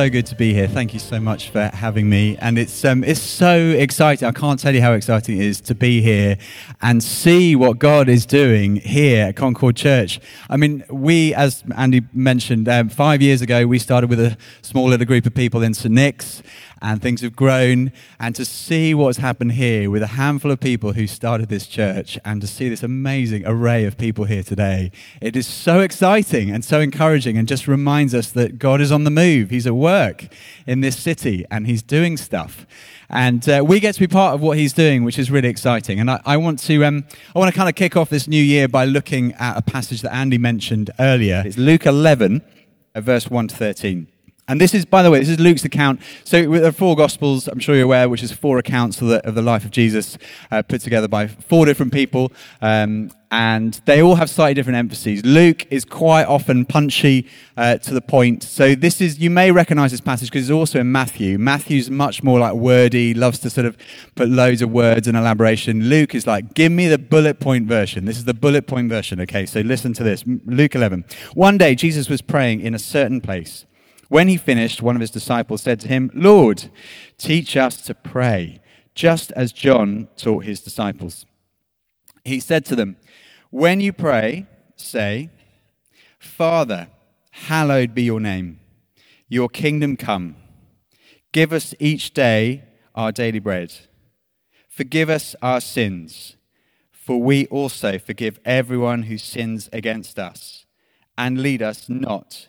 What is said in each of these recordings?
so good to be here. Thank you so much for having me. And it's um, it's so exciting. I can't tell you how exciting it is to be here and see what God is doing here at Concord Church. I mean, we, as Andy mentioned, um, five years ago, we started with a small little group of people in St. Nick's and things have grown. And to see what's happened here with a handful of people who started this church and to see this amazing array of people here today, it is so exciting and so encouraging and just reminds us that God is on the move. He's at work in this city and He's doing stuff. And uh, we get to be part of what He's doing, which is really exciting. And I, I want to, um, I want to kind of kick off this new year by looking at a passage that Andy mentioned earlier. It's Luke 11, uh, verse 1 to 13. And this is, by the way, this is Luke's account. So there are four Gospels, I'm sure you're aware, which is four accounts of the, of the life of Jesus uh, put together by four different people. Um, and they all have slightly different emphases. Luke is quite often punchy uh, to the point. So this is, you may recognize this passage because it's also in Matthew. Matthew's much more like wordy, loves to sort of put loads of words and elaboration. Luke is like, give me the bullet point version. This is the bullet point version. Okay, so listen to this. Luke 11. One day Jesus was praying in a certain place. When he finished, one of his disciples said to him, Lord, teach us to pray, just as John taught his disciples. He said to them, When you pray, say, Father, hallowed be your name, your kingdom come. Give us each day our daily bread. Forgive us our sins, for we also forgive everyone who sins against us. And lead us not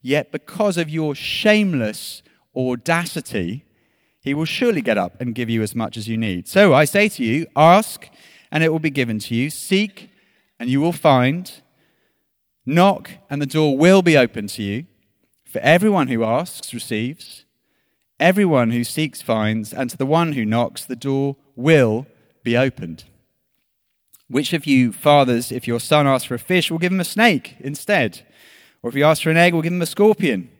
Yet, because of your shameless audacity, he will surely get up and give you as much as you need. So I say to you ask, and it will be given to you. Seek, and you will find. Knock, and the door will be opened to you. For everyone who asks receives, everyone who seeks finds, and to the one who knocks, the door will be opened. Which of you, fathers, if your son asks for a fish, will give him a snake instead? Or if you ask for an egg, we'll give them a scorpion.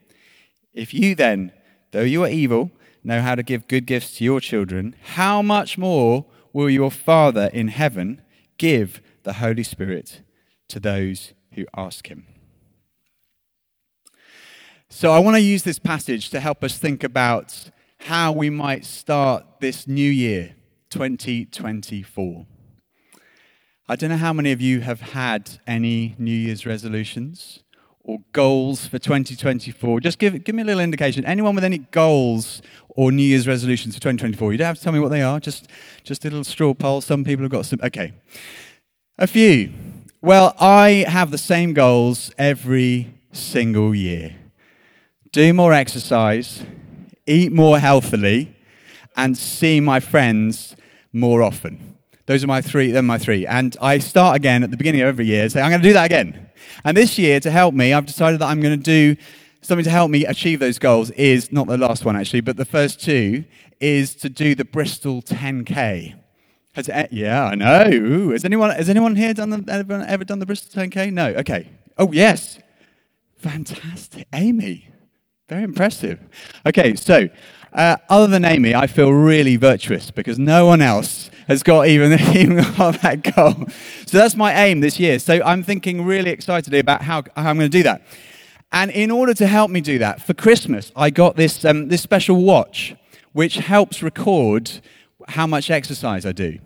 If you then, though you are evil, know how to give good gifts to your children, how much more will your Father in heaven give the Holy Spirit to those who ask him? So I want to use this passage to help us think about how we might start this new year, 2024. I don't know how many of you have had any New Year's resolutions or goals for 2024? Just give, give me a little indication. Anyone with any goals or New Year's resolutions for 2024? You don't have to tell me what they are, just, just a little straw poll. Some people have got some. Okay. A few. Well, I have the same goals every single year do more exercise, eat more healthily, and see my friends more often. Those are my three. They're my three. And I start again at the beginning of every year, say, I'm going to do that again. And this year, to help me, I've decided that I'm going to do something to help me achieve those goals is not the last one actually, but the first two is to do the Bristol 10K. Has, yeah, I know. Ooh, has anyone has anyone here done the, ever, ever done the Bristol 10K? No. Okay. Oh yes, fantastic, Amy. Very impressive. Okay, so uh, other than Amy, I feel really virtuous because no one else has got even, even got that goal. So that's my aim this year. So I'm thinking really excitedly about how, how I'm going to do that. And in order to help me do that, for Christmas, I got this, um, this special watch which helps record how much exercise I do.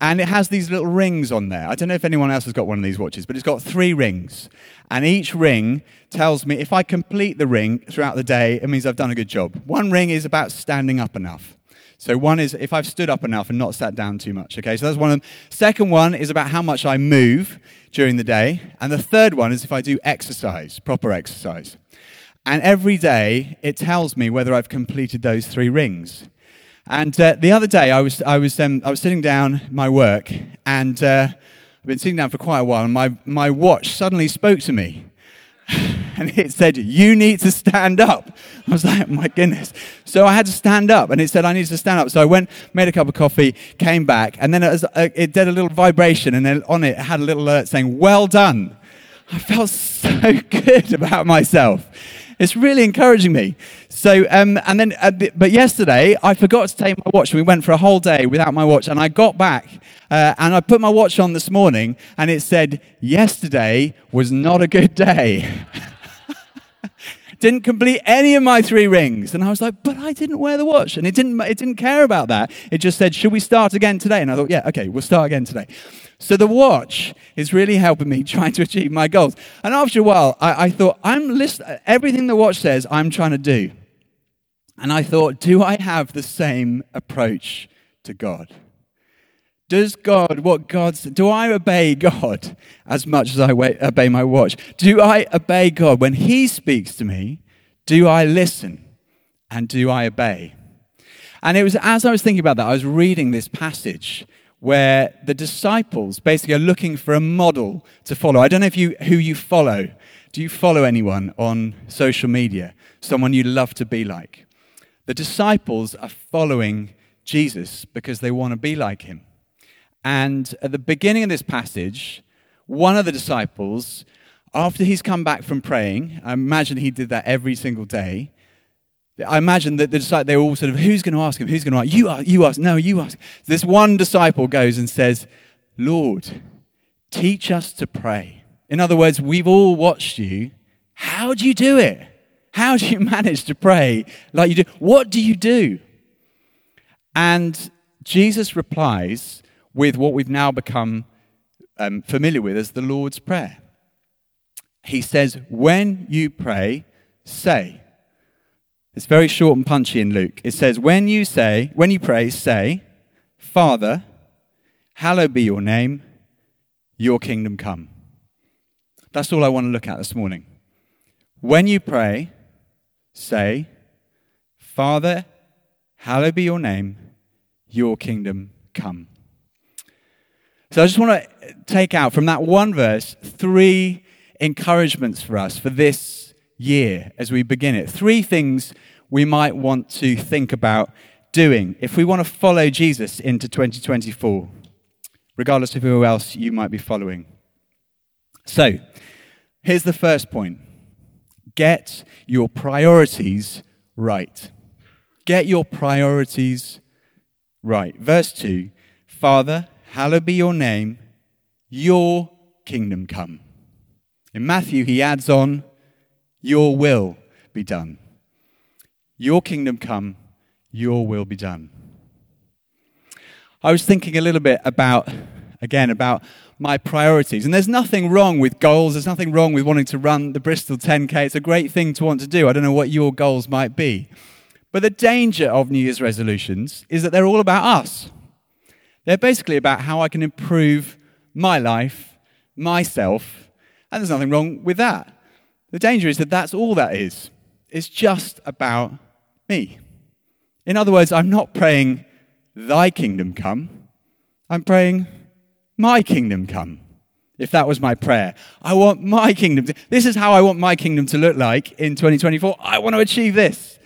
And it has these little rings on there. I don't know if anyone else has got one of these watches, but it's got three rings. And each ring tells me if I complete the ring throughout the day, it means I've done a good job. One ring is about standing up enough. So one is if I've stood up enough and not sat down too much. Okay, so that's one of them. Second one is about how much I move during the day. And the third one is if I do exercise, proper exercise. And every day it tells me whether I've completed those three rings. And uh, the other day I was, I, was, um, I was sitting down my work and uh, I've been sitting down for quite a while and my, my watch suddenly spoke to me. and it said, You need to stand up. I was like, My goodness. So I had to stand up, and it said, I need to stand up. So I went, made a cup of coffee, came back, and then it, was, uh, it did a little vibration, and then on it, it had a little alert saying, Well done. I felt so good about myself. It's really encouraging me. So, um, and then, uh, but yesterday I forgot to take my watch. We went for a whole day without my watch, and I got back uh, and I put my watch on this morning, and it said, "Yesterday was not a good day." didn't complete any of my three rings. And I was like, but I didn't wear the watch. And it didn't, it didn't care about that. It just said, should we start again today? And I thought, yeah, okay, we'll start again today. So the watch is really helping me trying to achieve my goals. And after a while, I, I thought, I'm list- everything the watch says, I'm trying to do. And I thought, do I have the same approach to God? Does God, what God's, do I obey God as much as I obey my watch? Do I obey God when He speaks to me? Do I listen? And do I obey? And it was as I was thinking about that, I was reading this passage where the disciples basically are looking for a model to follow. I don't know if you, who you follow. Do you follow anyone on social media? Someone you love to be like? The disciples are following Jesus because they want to be like him. And at the beginning of this passage, one of the disciples, after he's come back from praying, I imagine he did that every single day, I imagine that the disciples, they were all sort of, who's going to ask him? Who's going to ask? You ask, you ask. No, you ask. This one disciple goes and says, Lord, teach us to pray. In other words, we've all watched you. How do you do it? How do you manage to pray like you do? What do you do? And Jesus replies with what we've now become um, familiar with as the Lord's Prayer. He says, When you pray, say, it's very short and punchy in Luke. It says, When you say, when you pray, say, Father, hallowed be your name, your kingdom come. That's all I want to look at this morning. When you pray, say, Father, hallowed be your name, your kingdom come. So I just want to take out from that one verse three encouragements for us for this year as we begin it. Three things we might want to think about doing if we want to follow Jesus into 2024, regardless of who else you might be following. So, here's the first point get your priorities right. Get your priorities right. Verse 2 Father, hallowed be your name, your kingdom come. In Matthew, he adds on, Your will be done. Your kingdom come, your will be done. I was thinking a little bit about, again, about my priorities. And there's nothing wrong with goals. There's nothing wrong with wanting to run the Bristol 10K. It's a great thing to want to do. I don't know what your goals might be. But the danger of New Year's resolutions is that they're all about us. They're basically about how I can improve my life, myself, and there's nothing wrong with that. The danger is that that's all that is. It's just about me. In other words, I'm not praying, Thy kingdom come. I'm praying, My kingdom come. If that was my prayer, I want my kingdom. To, this is how I want my kingdom to look like in 2024. I want to achieve this.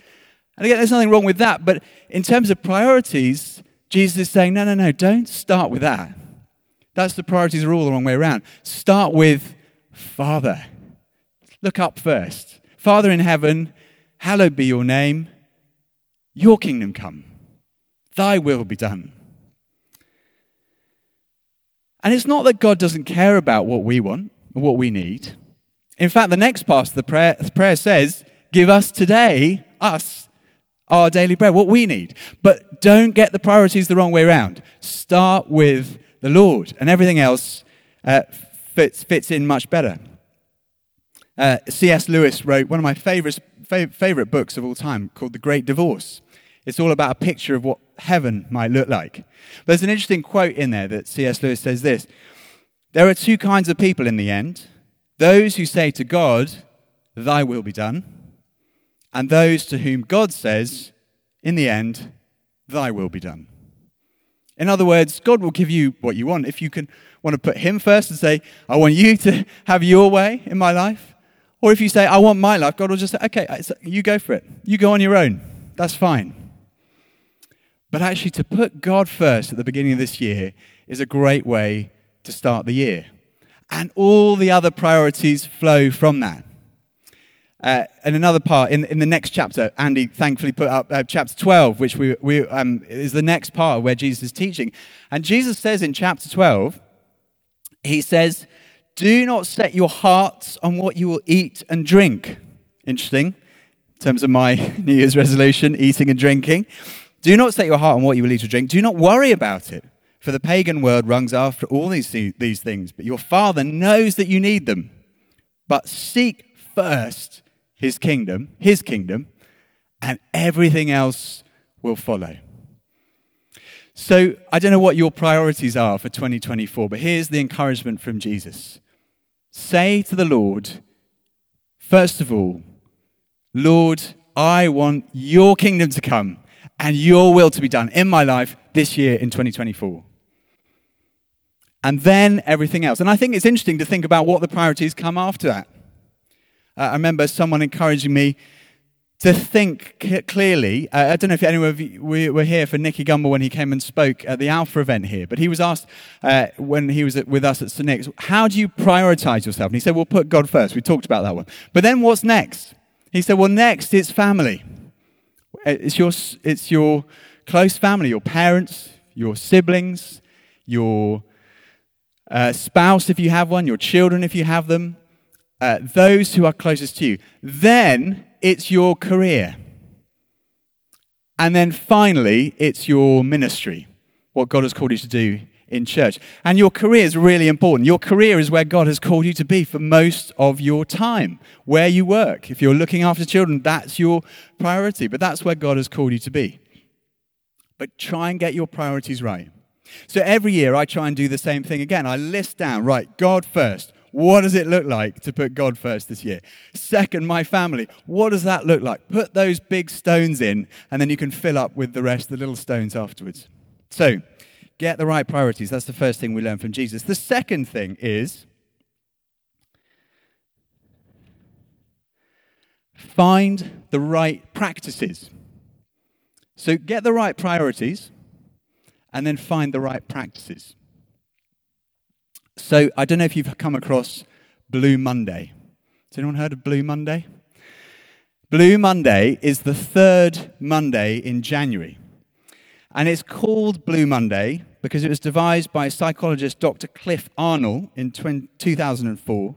And again, there's nothing wrong with that. But in terms of priorities, Jesus is saying, no, no, no, don't start with that. That's the priorities are all the wrong way around. Start with Father. Look up first. Father in heaven, hallowed be your name. Your kingdom come, thy will be done. And it's not that God doesn't care about what we want or what we need. In fact, the next part of the prayer, the prayer says, Give us today, us, our daily bread, what we need. But don't get the priorities the wrong way around. Start with the Lord, and everything else uh, fits, fits in much better. Uh, C.S. Lewis wrote one of my favorite, favorite books of all time called The Great Divorce. It's all about a picture of what heaven might look like. There's an interesting quote in there that C.S. Lewis says this There are two kinds of people in the end those who say to God, Thy will be done, and those to whom God says, In the end, Thy will be done. In other words, God will give you what you want. If you can want to put Him first and say, I want you to have your way in my life, Or if you say, I want my life, God will just say, okay, you go for it. You go on your own. That's fine. But actually, to put God first at the beginning of this year is a great way to start the year. And all the other priorities flow from that. Uh, and another part in, in the next chapter, Andy thankfully put up uh, chapter 12, which we, we, um, is the next part where Jesus is teaching. And Jesus says in chapter 12, he says, Do not set your hearts on what you will eat and drink. Interesting, in terms of my New Year's resolution, eating and drinking. Do not set your heart on what you will eat or drink. Do not worry about it, for the pagan world runs after all these, these things, but your Father knows that you need them. But seek first his kingdom, his kingdom, and everything else will follow. So, I don't know what your priorities are for 2024, but here's the encouragement from Jesus. Say to the Lord, first of all, Lord, I want your kingdom to come and your will to be done in my life this year in 2024. And then everything else. And I think it's interesting to think about what the priorities come after that. Uh, I remember someone encouraging me to think clearly. Uh, I don't know if any of you were here for Nicky Gumbel when he came and spoke at the Alpha event here, but he was asked uh, when he was at, with us at St. Nick's, how do you prioritize yourself? And he said, well, put God first. We talked about that one. But then what's next? He said, well, next it's family. It's your, it's your close family, your parents, your siblings, your uh, spouse if you have one, your children if you have them, uh, those who are closest to you. Then it's your career. And then finally, it's your ministry, what God has called you to do in church. And your career is really important. Your career is where God has called you to be for most of your time, where you work. If you're looking after children, that's your priority, but that's where God has called you to be. But try and get your priorities right. So every year I try and do the same thing again. I list down, right, God first. What does it look like to put God first this year? Second, my family. What does that look like? Put those big stones in, and then you can fill up with the rest, the little stones afterwards. So, get the right priorities. That's the first thing we learn from Jesus. The second thing is find the right practices. So, get the right priorities and then find the right practices. So I don't know if you've come across Blue Monday. Has anyone heard of Blue Monday? Blue Monday is the third Monday in January. And it's called Blue Monday because it was devised by psychologist Dr. Cliff Arnall in 2004.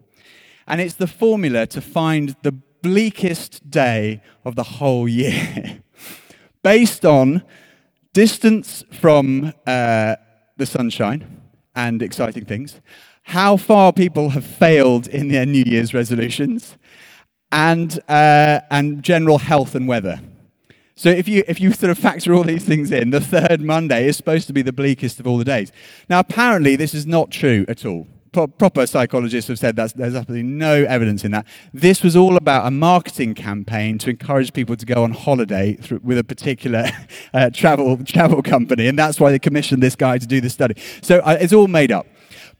And it's the formula to find the bleakest day of the whole year based on distance from uh, the sunshine and exciting things, how far people have failed in their New Year's resolutions, and, uh, and general health and weather. So if you, if you sort of factor all these things in, the third Monday is supposed to be the bleakest of all the days. Now, apparently, this is not true at all. Pro- proper psychologists have said that there's absolutely no evidence in that. This was all about a marketing campaign to encourage people to go on holiday through, with a particular uh, travel, travel company, and that's why they commissioned this guy to do the study. So uh, it's all made up.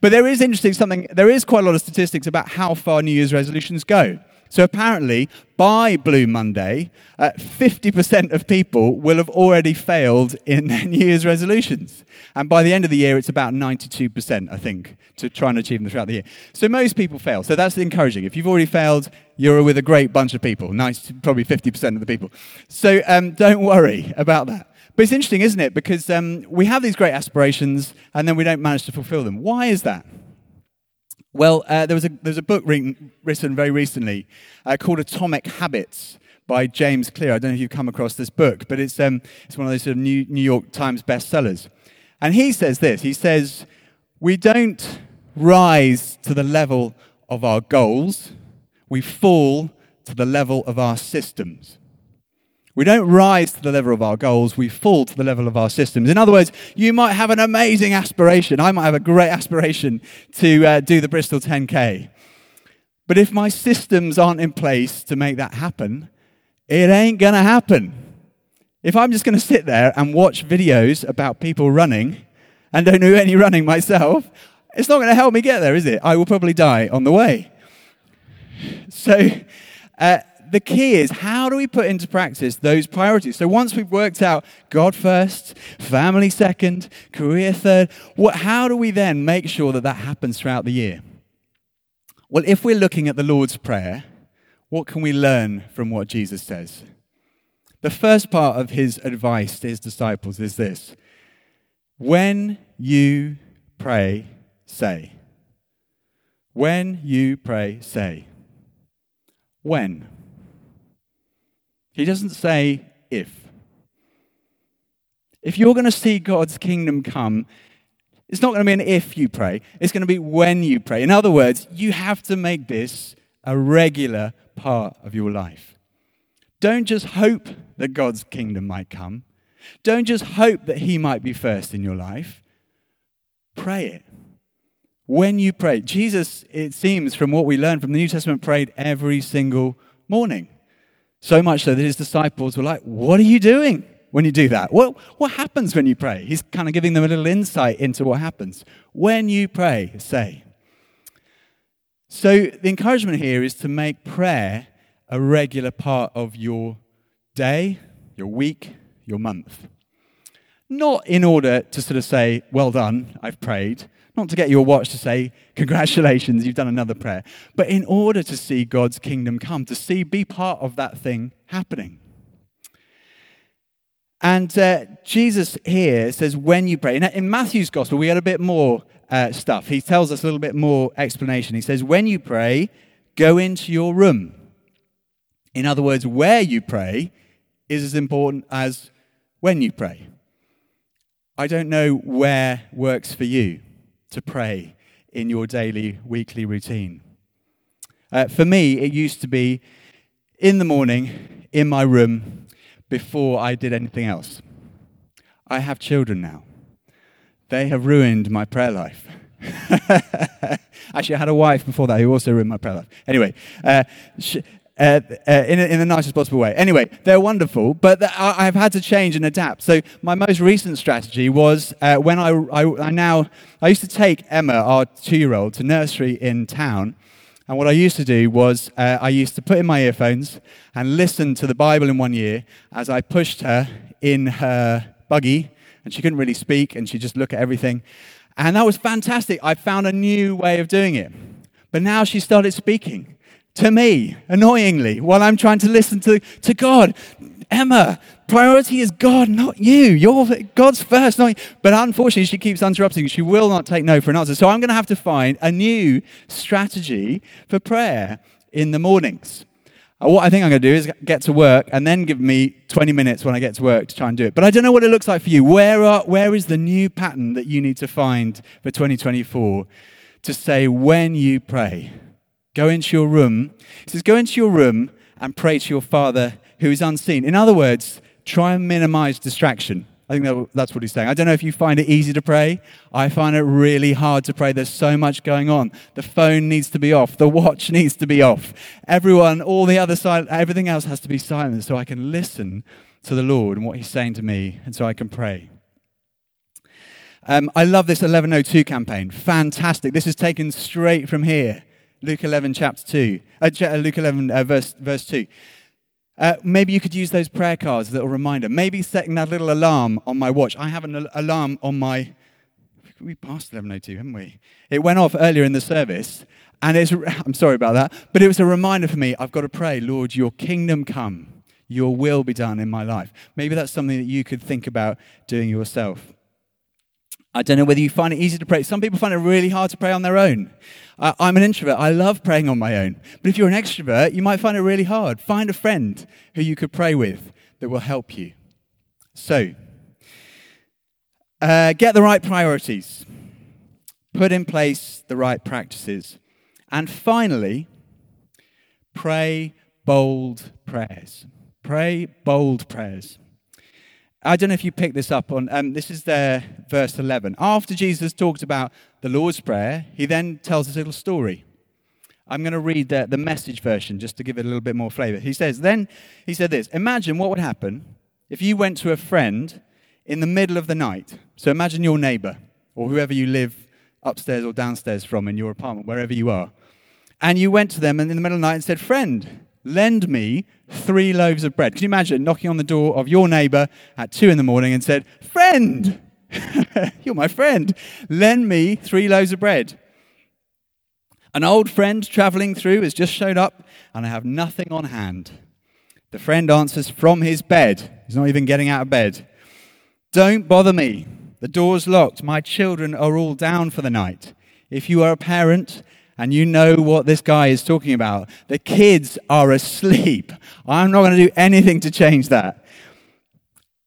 But there is interesting something, there is quite a lot of statistics about how far New Year's resolutions go. So apparently, by Blue Monday, uh, 50% of people will have already failed in their New Year's resolutions. And by the end of the year, it's about 92%, I think, to try and achieve them throughout the year. So most people fail. So that's encouraging. If you've already failed, you're with a great bunch of people, 90, probably 50% of the people. So um, don't worry about that. But it's interesting, isn't it? Because um, we have these great aspirations and then we don't manage to fulfill them. Why is that? Well, uh, there, was a, there was a book written, written very recently uh, called Atomic Habits by James Clear. I don't know if you've come across this book, but it's, um, it's one of those sort of New, New York Times bestsellers. And he says this he says, We don't rise to the level of our goals, we fall to the level of our systems. We don't rise to the level of our goals, we fall to the level of our systems. In other words, you might have an amazing aspiration. I might have a great aspiration to uh, do the Bristol 10K. But if my systems aren't in place to make that happen, it ain't going to happen. If I'm just going to sit there and watch videos about people running and don't do any running myself, it's not going to help me get there, is it? I will probably die on the way. So, uh, the key is how do we put into practice those priorities? So once we've worked out God first, family second, career third, what, how do we then make sure that that happens throughout the year? Well, if we're looking at the Lord's Prayer, what can we learn from what Jesus says? The first part of his advice to his disciples is this When you pray, say. When you pray, say. When? He doesn't say if. If you're going to see God's kingdom come, it's not going to be an if you pray, it's going to be when you pray. In other words, you have to make this a regular part of your life. Don't just hope that God's kingdom might come. Don't just hope that He might be first in your life. Pray it. When you pray, Jesus, it seems from what we learn from the New Testament, prayed every single morning. So much so that his disciples were like, What are you doing when you do that? What, what happens when you pray? He's kind of giving them a little insight into what happens. When you pray, say. So the encouragement here is to make prayer a regular part of your day, your week, your month. Not in order to sort of say, Well done, I've prayed not to get your watch to say, Congratulations, you've done another prayer, but in order to see God's kingdom come, to see, be part of that thing happening. And uh, Jesus here says, when you pray. In, in Matthew's gospel, we had a bit more uh, stuff. He tells us a little bit more explanation. He says, when you pray, go into your room. In other words, where you pray is as important as when you pray. I don't know where works for you to pray in your daily, weekly routine? Uh, for me, it used to be in the morning, in my room, before I did anything else. I have children now. They have ruined my prayer life. Actually, I had a wife before that who also ruined my prayer life. Anyway, uh, uh, in, a, in the nicest possible way. Anyway, they're wonderful, but the, I, have had to change and adapt. So my most recent strategy was uh, when I, I, I, now I used to take Emma, our two-year-old, to nursery in town. And what I used to do was uh, I used to put in my earphones and listen to the Bible in one ear as I pushed her in her buggy, and she couldn't really speak, and she'd just look at everything. And that was fantastic. I found a new way of doing it. But now she started speaking to me, annoyingly, while I'm trying to listen to, to God. Emma, priority is God, not you. You're God's first. Not but unfortunately, she keeps interrupting. She will not take no for an answer. So I'm going to have to find a new strategy for prayer in the mornings. Uh, what I think I'm going to do is get to work and then give me 20 minutes when I get to work to try and do it. But I don't know what it looks like for you. Where, are, where is the new pattern that you need to find for 2024 to say when you pray? Go into your room. He says, Go into your room and pray to your Father who is unseen. In other words, try and minimize distraction. I think that, that's what he's saying. I don't know if you find it easy to pray. I find it really hard to pray. There's so much going on. The phone needs to be off. The watch needs to be off. Everyone, all the other side, everything else has to be silent so I can listen to the Lord and what he's saying to me and so I can pray. Um, I love this 1102 campaign. Fantastic. This is taken straight from here. Luke 11, chapter 2, uh, uh, Luke 11, uh, verse, verse 2. Uh, maybe you could use those prayer cards, as a little reminder. Maybe setting that little alarm on my watch. I have an alarm on my. We passed 11:02, haven't we? It went off earlier in the service, and it's. I'm sorry about that, but it was a reminder for me. I've got to pray, Lord, Your kingdom come, Your will be done in my life. Maybe that's something that you could think about doing yourself. I don't know whether you find it easy to pray. Some people find it really hard to pray on their own. I'm an introvert. I love praying on my own. But if you're an extrovert, you might find it really hard. Find a friend who you could pray with that will help you. So, uh, get the right priorities, put in place the right practices, and finally, pray bold prayers. Pray bold prayers. I don't know if you picked this up on, um, this is there, verse 11. After Jesus talked about the Lord's Prayer, he then tells a little story. I'm going to read the, the message version just to give it a little bit more flavor. He says, Then he said this Imagine what would happen if you went to a friend in the middle of the night. So imagine your neighbor or whoever you live upstairs or downstairs from in your apartment, wherever you are. and you went to them in the middle of the night and said, Friend, lend me three loaves of bread. Can you imagine knocking on the door of your neighbor at two in the morning and said, Friend, you're my friend, lend me three loaves of bread? An old friend traveling through has just showed up, and I have nothing on hand. The friend answers from his bed. He's not even getting out of bed. Don't bother me. The door's locked. My children are all down for the night. If you are a parent and you know what this guy is talking about, the kids are asleep. I'm not going to do anything to change that.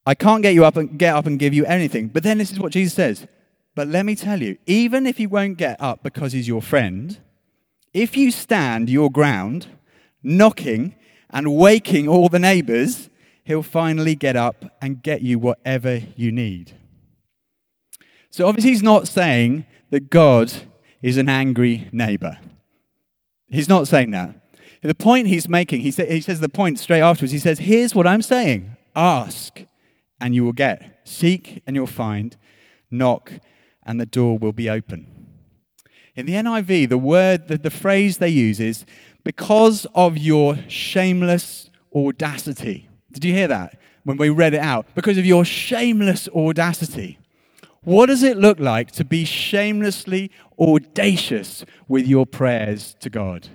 I can't get you up and get up and give you anything. But then this is what Jesus says. But let me tell you, even if he won't get up because he's your friend, if you stand your ground, knocking and waking all the neighbors, he'll finally get up and get you whatever you need. So obviously, he's not saying that God is an angry neighbor. He's not saying that. The point he's making, he, he says the point straight afterwards. He says, Here's what I'm saying ask, and you will get. Seek, and you'll find. Knock, and the door will be open. In the NIV, the word, the, the phrase they use is because of your shameless audacity. Did you hear that when we read it out? Because of your shameless audacity. What does it look like to be shamelessly audacious with your prayers to God?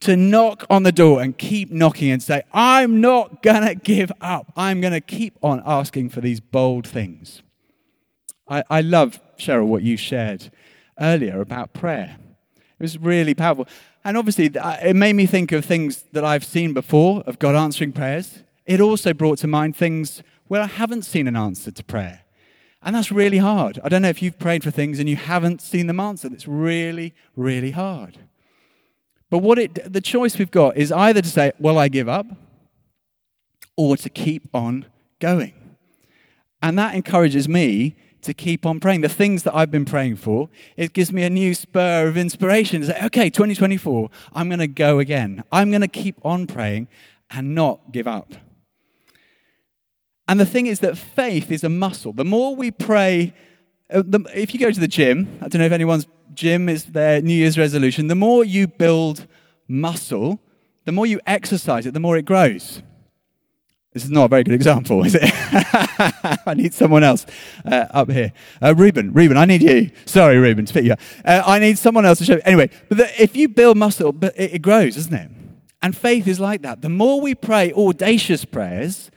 To knock on the door and keep knocking and say, I'm not going to give up. I'm going to keep on asking for these bold things. I, I love, Cheryl, what you shared earlier about prayer. It was really powerful. And obviously, it made me think of things that I've seen before of God answering prayers. It also brought to mind things where I haven't seen an answer to prayer. And that's really hard. I don't know if you've prayed for things and you haven't seen them answered. It's really, really hard. But what it, the choice we've got is either to say, well, I give up, or to keep on going. And that encourages me to keep on praying. The things that I've been praying for, it gives me a new spur of inspiration to say, okay, 2024, I'm going to go again. I'm going to keep on praying and not give up. And the thing is that faith is a muscle. The more we pray, uh, if you go to the gym, I don't know if anyone's gym is their New Year's resolution, the more you build muscle, the more you exercise it, the more it grows. This is not a very good example, is it? I need someone else uh, up here. Uh, Ruben, Ruben, I need you. Sorry, Ruben, to fit you. Uh, I need someone else to show. Anyway, but the, if you build muscle, but it, it grows, doesn't it? And faith is like that. The more we pray audacious prayers,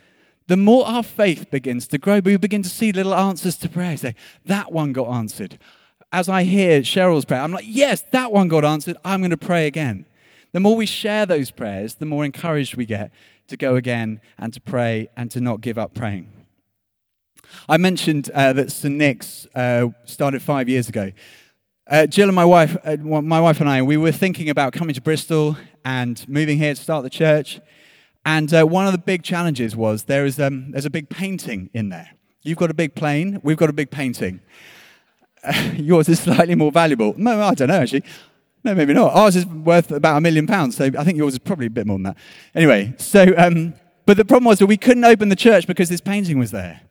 the more our faith begins to grow, we begin to see little answers to prayer. Say, that one got answered. As I hear Cheryl's prayer, I'm like, yes, that one got answered. I'm going to pray again. The more we share those prayers, the more encouraged we get to go again and to pray and to not give up praying. I mentioned uh, that St. Nick's uh, started five years ago. Uh, Jill and my wife, uh, my wife and I, we were thinking about coming to Bristol and moving here to start the church. And uh, one of the big challenges was there is um, there's a big painting in there. You've got a big plane, we've got a big painting. Uh, yours is slightly more valuable. No, I don't know actually. No, maybe not. Ours is worth about a million pounds, so I think yours is probably a bit more than that. Anyway, so um, but the problem was that we couldn't open the church because this painting was there.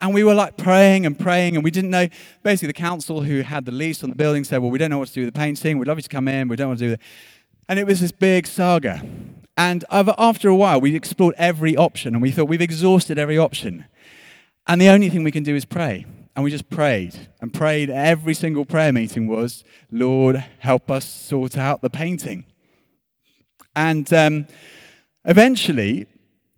And we were like praying and praying, and we didn't know. Basically, the council who had the lease on the building said, Well, we don't know what to do with the painting. We'd love you to come in. We don't want to do that. And it was this big saga. And after a while, we explored every option and we thought we've exhausted every option. And the only thing we can do is pray. And we just prayed and prayed. Every single prayer meeting was, Lord, help us sort out the painting. And um, eventually,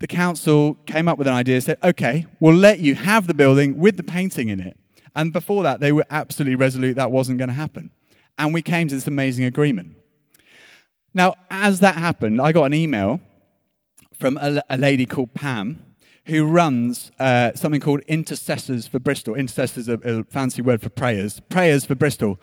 the council came up with an idea and said, okay, we'll let you have the building with the painting in it. And before that, they were absolutely resolute that wasn't going to happen. And we came to this amazing agreement. Now, as that happened, I got an email from a, a lady called Pam who runs uh, something called Intercessors for Bristol. Intercessors is a, a, fancy word for prayers. Prayers for Bristol.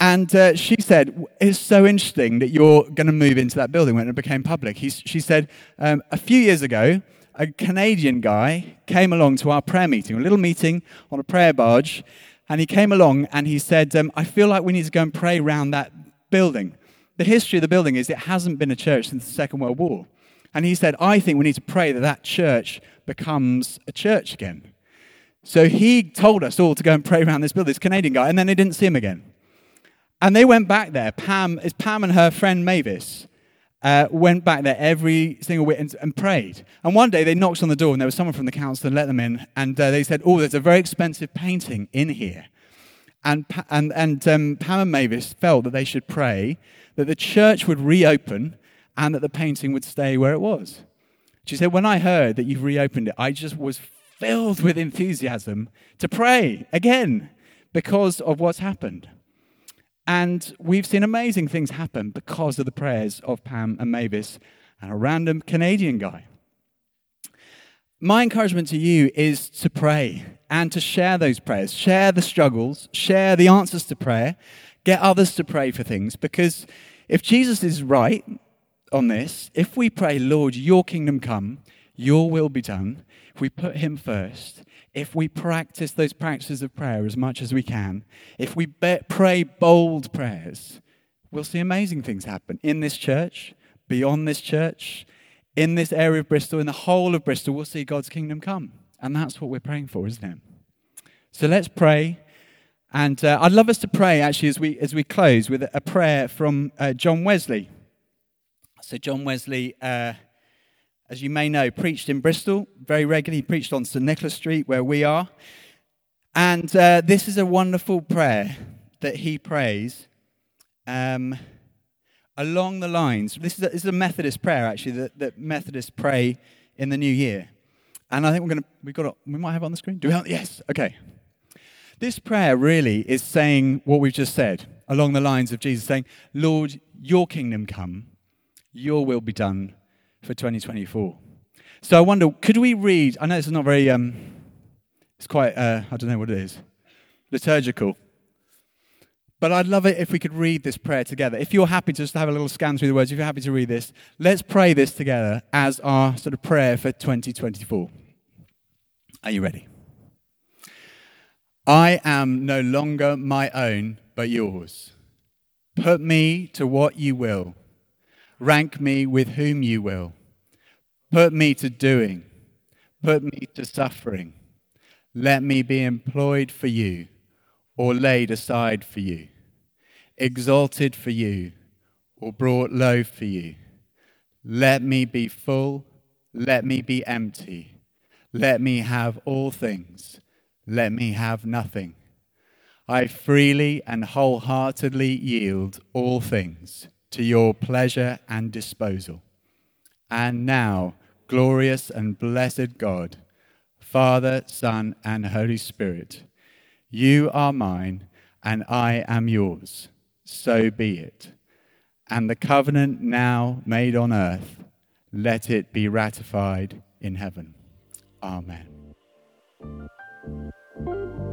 And uh, she said, It's so interesting that you're going to move into that building when it became public. He, she said, um, A few years ago, a Canadian guy came along to our prayer meeting, a little meeting on a prayer barge, and he came along and he said, um, I feel like we need to go and pray around that building the history of the building is it hasn't been a church since the Second World War. And he said, I think we need to pray that that church becomes a church again. So he told us all to go and pray around this building, this Canadian guy, and then they didn't see him again. And they went back there. Pam, it's Pam and her friend Mavis uh, went back there every single week and, and, prayed. And one day they knocked on the door and there was someone from the council and let them in. And uh, they said, Oh, there's a very expensive painting in here. And, and, and um, Pam and Mavis felt that they should pray that the church would reopen and that the painting would stay where it was. She said, When I heard that you've reopened it, I just was filled with enthusiasm to pray again because of what's happened. And we've seen amazing things happen because of the prayers of Pam and Mavis and a random Canadian guy. My encouragement to you is to pray and to share those prayers, share the struggles, share the answers to prayer, get others to pray for things. Because if Jesus is right on this, if we pray, Lord, your kingdom come, your will be done, if we put him first, if we practice those practices of prayer as much as we can, if we be- pray bold prayers, we'll see amazing things happen in this church, beyond this church, in this area of Bristol, in the whole of Bristol. We'll see God's kingdom come. And that's what we're praying for, isn't it? So let's pray. And uh, I'd love us to pray actually as we, as we close with a prayer from uh, John Wesley. So, John Wesley. Uh, as you may know, preached in Bristol very regularly. He preached on St. Nicholas Street, where we are. And uh, this is a wonderful prayer that he prays um, along the lines. This is, a, this is a Methodist prayer, actually, that, that Methodists pray in the new year. And I think we're going to, we've got, we might have it on the screen. Do we have, yes, okay. This prayer really is saying what we've just said, along the lines of Jesus saying, Lord, your kingdom come, your will be done for 2024. So I wonder, could we read? I know this is not very, um, it's quite, uh, I don't know what it is, liturgical. But I'd love it if we could read this prayer together. If you're happy to just have a little scan through the words, if you're happy to read this, let's pray this together as our sort of prayer for 2024. Are you ready? I am no longer my own, but yours. Put me to what you will Rank me with whom you will. Put me to doing. Put me to suffering. Let me be employed for you or laid aside for you, exalted for you or brought low for you. Let me be full. Let me be empty. Let me have all things. Let me have nothing. I freely and wholeheartedly yield all things to your pleasure and disposal. And now, glorious and blessed God, Father, Son, and Holy Spirit, you are mine, and I am yours. So be it. And the covenant now made on earth, let it be ratified in heaven. Amen. Thank you.